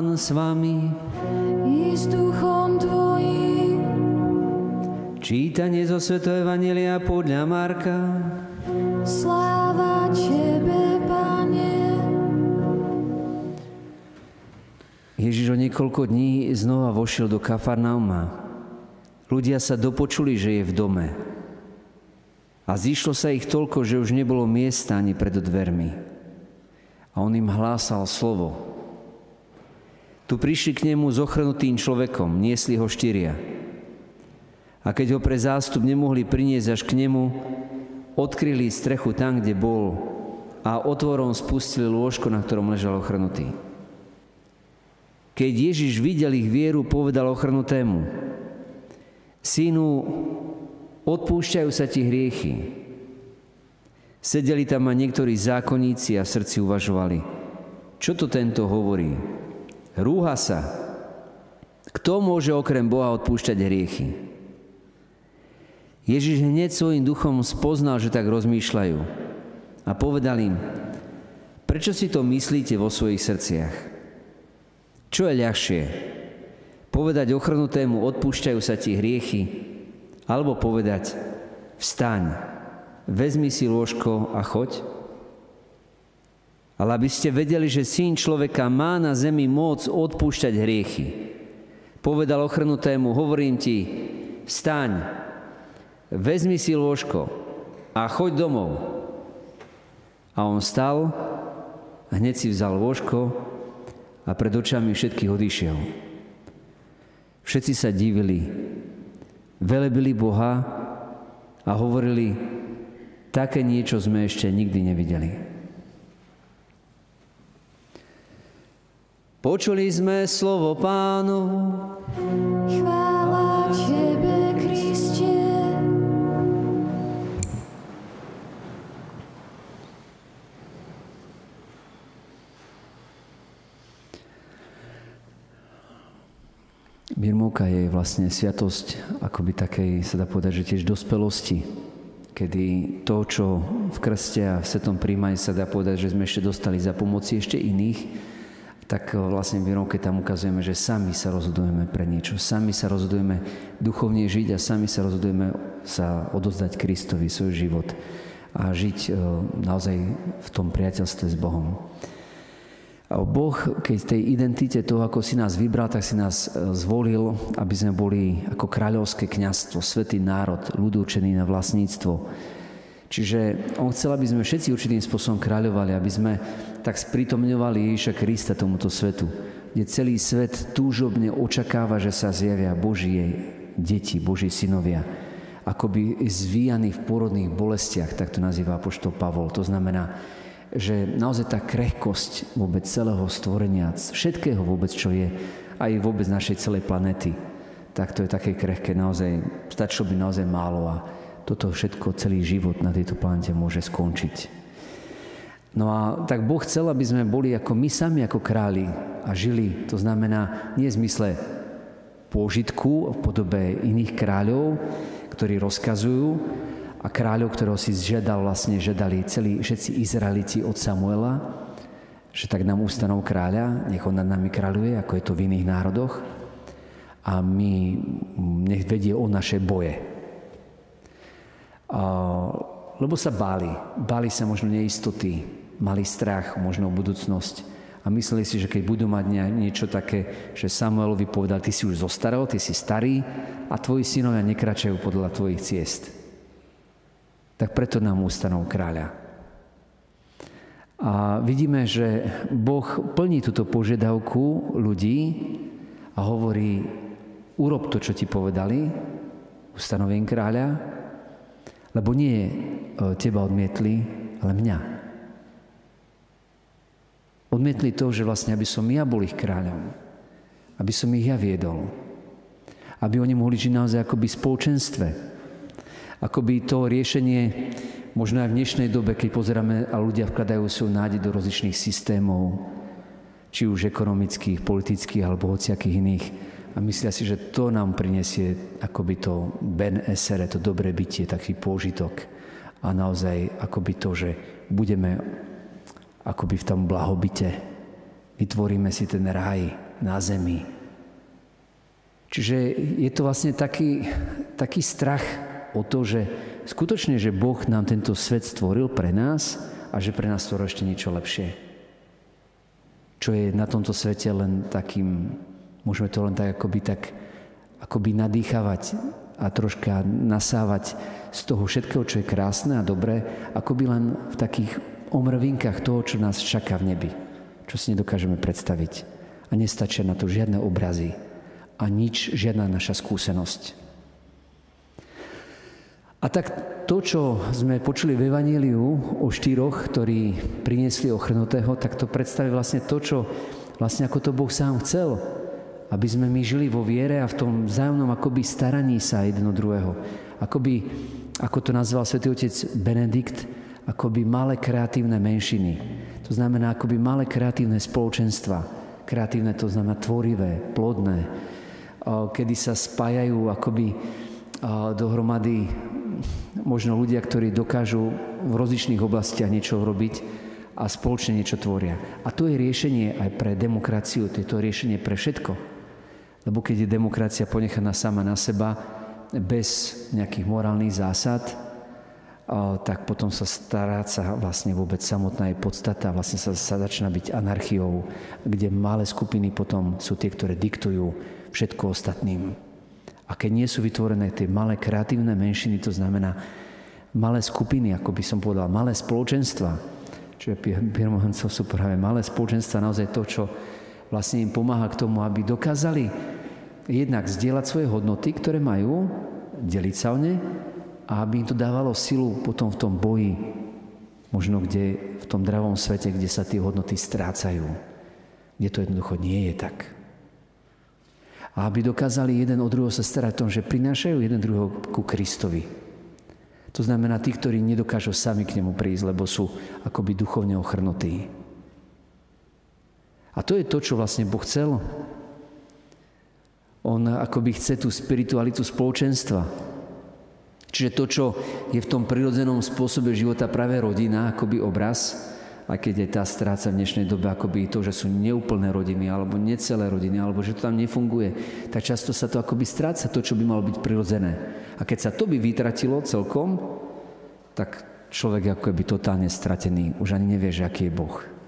Pán s vami. I s duchom Tvojim. Čítanie zo Sv. Evangelia podľa Marka. Sláva Tebe, Pane. Ježiš o niekoľko dní znova vošiel do Kafarnauma. Ľudia sa dopočuli, že je v dome. A zišlo sa ich toľko, že už nebolo miesta ani pred dvermi. A on im hlásal slovo. Tu prišli k nemu s ochrnutým človekom, niesli ho štyria. A keď ho pre zástup nemohli priniesť až k nemu, odkryli strechu tam, kde bol a otvorom spustili lôžko, na ktorom ležal ochrnutý. Keď Ježiš videl ich vieru, povedal ochrnutému, synu, odpúšťajú sa ti hriechy. Sedeli tam aj niektorí zákonníci a v srdci uvažovali, čo to tento hovorí? Rúha sa. Kto môže okrem Boha odpúšťať hriechy? Ježiš hneď svojim duchom spoznal, že tak rozmýšľajú a povedal im, prečo si to myslíte vo svojich srdciach? Čo je ľahšie? Povedať ochrnutému, odpúšťajú sa ti hriechy, alebo povedať, vstaň, vezmi si lôžko a choď? Ale aby ste vedeli, že syn človeka má na zemi moc odpúšťať hriechy. Povedal ochrnutému, hovorím ti, vstaň, vezmi si lôžko a choď domov. A on stal, hneď si vzal lôžko a pred očami všetkých odišiel. Všetci sa divili, velebili Boha a hovorili, také niečo sme ešte nikdy nevideli. Počuli sme slovo pánu. Chvála Tebe, Kriste. Birmovka je vlastne sviatosť akoby takej, sa dá povedať, že tiež dospelosti, kedy to, čo v krste a v svetom príjmaní sa dá povedať, že sme ešte dostali za pomoci ešte iných, tak vlastne v Birmovke tam ukazujeme, že sami sa rozhodujeme pre niečo, sami sa rozhodujeme duchovne žiť a sami sa rozhodujeme sa odozdať Kristovi svoj život a žiť e, naozaj v tom priateľstve s Bohom. Boh, keď tej identite toho, ako si nás vybral, tak si nás e, zvolil, aby sme boli ako kráľovské kňazstvo, svetý národ, ľud určený na vlastníctvo. Čiže on chcel, aby sme všetci určitým spôsobom kráľovali, aby sme tak sprítomňovali Ježiša Krista tomuto svetu, kde celý svet túžobne očakáva, že sa zjavia Božie deti, Boží synovia, akoby zvíjaní v porodných bolestiach, tak to nazýva apoštol Pavol. To znamená, že naozaj tá krehkosť vôbec celého stvorenia, všetkého vôbec, čo je, aj vôbec našej celej planety, tak to je také krehké, naozaj, stačilo by naozaj málo a toto všetko, celý život na tejto planete môže skončiť. No a tak Boh chcel, aby sme boli ako my sami, ako králi a žili. To znamená nie v zmysle pôžitku v podobe iných kráľov, ktorí rozkazujú, a kráľov, ktorého si žiadal, vlastne žiadali celí všetci Izraeliti od Samuela, že tak nám ustanov kráľa, nech on nad nami kráľuje, ako je to v iných národoch a my nech vedie o naše boje. Lebo sa báli. Báli sa možno neistoty, mali strach možno budúcnosť a mysleli si, že keď budú mať niečo také, že Samuelovi povedal, ty si už zostarel, ty si starý a tvoji synovia nekračajú podľa tvojich ciest tak preto nám ústanov kráľa. A vidíme, že Boh plní túto požiadavku ľudí a hovorí, urob to, čo ti povedali, ustanovím kráľa, lebo nie e, teba odmietli, ale mňa. Odmietli to, že vlastne, aby som ja bol ich kráľom, aby som ich ja viedol, aby oni mohli žiť naozaj akoby spoločenstve, akoby to riešenie, možno aj v dnešnej dobe, keď pozeráme a ľudia vkladajú svoju nádej do rozličných systémov, či už ekonomických, politických alebo hociakých iných. A myslia si, že to nám prinesie akoby to ben esere, to dobré bytie, taký pôžitok. A naozaj akoby to, že budeme akoby v tom blahobite. Vytvoríme si ten raj, na zemi. Čiže je to vlastne taký, taký strach o to, že skutočne, že Boh nám tento svet stvoril pre nás a že pre nás stvoril ešte niečo lepšie. Čo je na tomto svete len takým, môžeme to len tak akoby tak akoby nadýchavať a troška nasávať z toho všetkého, čo je krásne a dobré, akoby len v takých omrvinkách toho, čo nás čaká v nebi, čo si nedokážeme predstaviť. A nestačia na to žiadne obrazy a nič, žiadna naša skúsenosť. A tak to, čo sme počuli v Evaníliu o štyroch, ktorí priniesli ochrnutého, tak to predstaví vlastne to, čo vlastne ako to Boh sám chcel aby sme my žili vo viere a v tom vzájomnom akoby staraní sa jeden od druhého. Akoby, ako to nazval svätý otec Benedikt, akoby malé kreatívne menšiny. To znamená akoby malé kreatívne spoločenstva. Kreatívne to znamená tvorivé, plodné, kedy sa spájajú akoby dohromady možno ľudia, ktorí dokážu v rozličných oblastiach niečo robiť a spoločne niečo tvoria. A to je riešenie aj pre demokraciu, to je to riešenie pre všetko. Lebo keď je demokracia ponechaná sama na seba, bez nejakých morálnych zásad, tak potom sa stráca vlastne vôbec samotná jej podstata, vlastne sa, sa začína byť anarchiou, kde malé skupiny potom sú tie, ktoré diktujú všetko ostatným. A keď nie sú vytvorené tie malé kreatívne menšiny, to znamená malé skupiny, ako by som povedal, malé spoločenstva, čiže Birmohancov sú práve malé spoločenstva, naozaj to, čo vlastne im pomáha k tomu, aby dokázali jednak zdieľať svoje hodnoty, ktoré majú, deliť sa o ne a aby im to dávalo silu potom v tom boji, možno kde v tom dravom svete, kde sa tie hodnoty strácajú, kde to jednoducho nie je tak. A aby dokázali jeden od druhého sa starať o tom, že prinášajú jeden druhého ku Kristovi. To znamená tí, ktorí nedokážu sami k nemu prísť, lebo sú akoby duchovne ochrnutí. A to je to, čo vlastne Boh chcel. On akoby chce tú spiritualitu spoločenstva. Čiže to, čo je v tom prirodzenom spôsobe života práve rodina, akoby obraz, aj keď je tá stráca v dnešnej dobe akoby to, že sú neúplné rodiny, alebo necelé rodiny, alebo že to tam nefunguje, tak často sa to akoby stráca to, čo by malo byť prirodzené. A keď sa to by vytratilo celkom, tak človek je akoby totálne stratený, už ani nevie, že aký je Boh.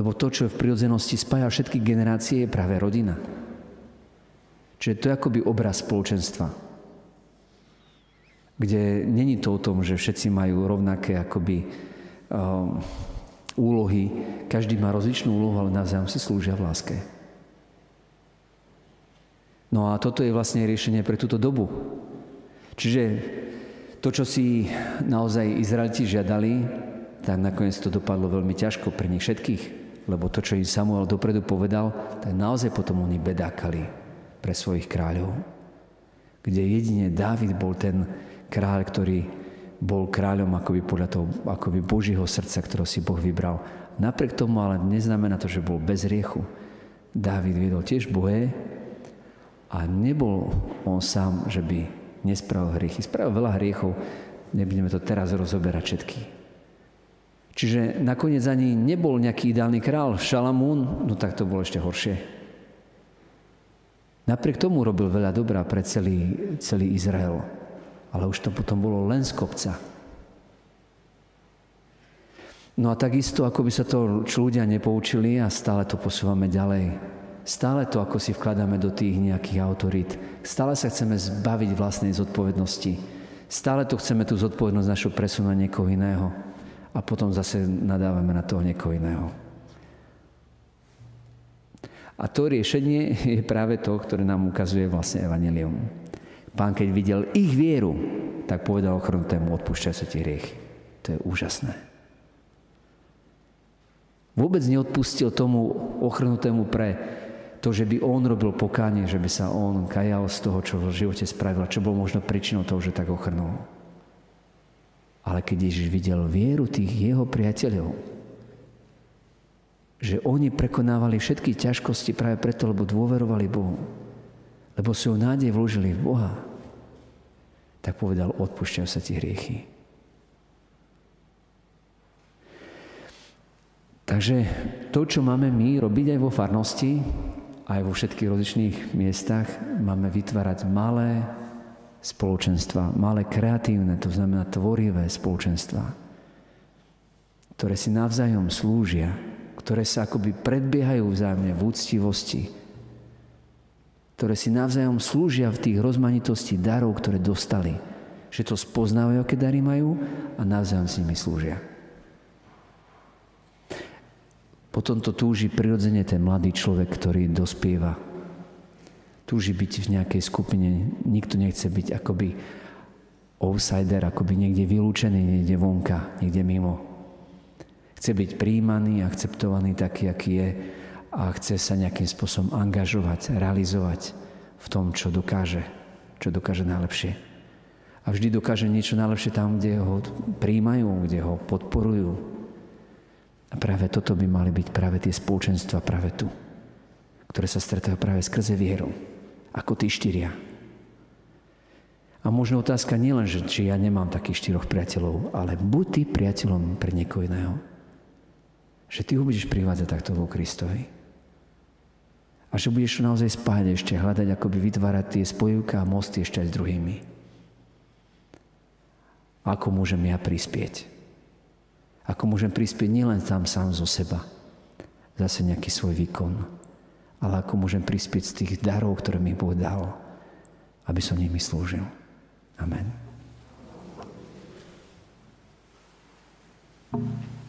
Lebo to, čo v prirodzenosti spája všetky generácie, je práve rodina. Čiže to je akoby obraz spoločenstva. Kde není to o tom, že všetci majú rovnaké akoby um, úlohy. Každý má rozličnú úlohu, ale navzájom si slúžia v láske. No a toto je vlastne riešenie pre túto dobu. Čiže to, čo si naozaj Izraeliti žiadali, tak nakoniec to dopadlo veľmi ťažko pre nich všetkých lebo to, čo im Samuel dopredu povedal, tak naozaj potom oni bedákali pre svojich kráľov. Kde jedine Dávid bol ten kráľ, ktorý bol kráľom akoby podľa toho akoby Božího srdca, ktorého si Boh vybral. Napriek tomu ale neznamená to, že bol bez riechu. Dávid viedol tiež boje a nebol on sám, že by nespravil hriechy. Spravil veľa hriechov, nebudeme to teraz rozoberať všetky. Čiže nakoniec ani nebol nejaký ideálny král. Šalamún, no tak to bolo ešte horšie. Napriek tomu robil veľa dobrá pre celý, celý Izrael. Ale už to potom bolo len z kopca. No a takisto, ako by sa to ľudia nepoučili a stále to posúvame ďalej. Stále to, ako si vkladáme do tých nejakých autorít. Stále sa chceme zbaviť vlastnej zodpovednosti. Stále to chceme tú zodpovednosť našu presunúť niekoho iného a potom zase nadávame na toho niekoho iného. A to riešenie je práve to, ktoré nám ukazuje vlastne Evangelium. Pán, keď videl ich vieru, tak povedal ochrnutému, odpúšťaj sa ti hriechy. To je úžasné. Vôbec neodpustil tomu ochrnutému pre to, že by on robil pokánie, že by sa on kajal z toho, čo v živote spravil, čo bol možno príčinou toho, že tak ochrnul. Ale keď Ježiš videl vieru tých jeho priateľov, že oni prekonávali všetky ťažkosti práve preto, lebo dôverovali Bohu, lebo svoju nádej vložili v Boha, tak povedal, odpúšťajú sa ti hriechy. Takže to, čo máme my robiť aj vo farnosti, aj vo všetkých rozličných miestach, máme vytvárať malé spoločenstva, malé kreatívne, to znamená tvorivé spoločenstva, ktoré si navzájom slúžia, ktoré sa akoby predbiehajú vzájomne v úctivosti, ktoré si navzájom slúžia v tých rozmanitosti darov, ktoré dostali. Že to spoznávajú, aké dary majú a navzájom s nimi slúžia. Potom to túži prirodzene ten mladý človek, ktorý dospieva. Túži byť v nejakej skupine, nikto nechce byť akoby outsider, akoby niekde vylúčený, niekde vonka, niekde mimo. Chce byť príjmaný, akceptovaný taký, aký je a chce sa nejakým spôsobom angažovať, realizovať v tom, čo dokáže, čo dokáže najlepšie. A vždy dokáže niečo najlepšie tam, kde ho príjmajú, kde ho podporujú, a práve toto by mali byť práve tie spoločenstva práve tu, ktoré sa stretajú práve skrze vieru, ako tí štyria. A možno otázka nielen, že či ja nemám takých štyroch priateľov, ale buď ty priateľom pre niekoho iného. Že ty ho budeš privádzať takto vo Kristovi. A že budeš naozaj spájať ešte, hľadať, ako by vytvárať tie spojivka a mosty ešte aj s druhými. Ako môžem ja prispieť? Ako môžem prispieť nielen tam sám zo seba, zase nejaký svoj výkon, ale ako môžem prispieť z tých darov, ktoré mi Boh dal, aby som nimi slúžil. Amen. thank you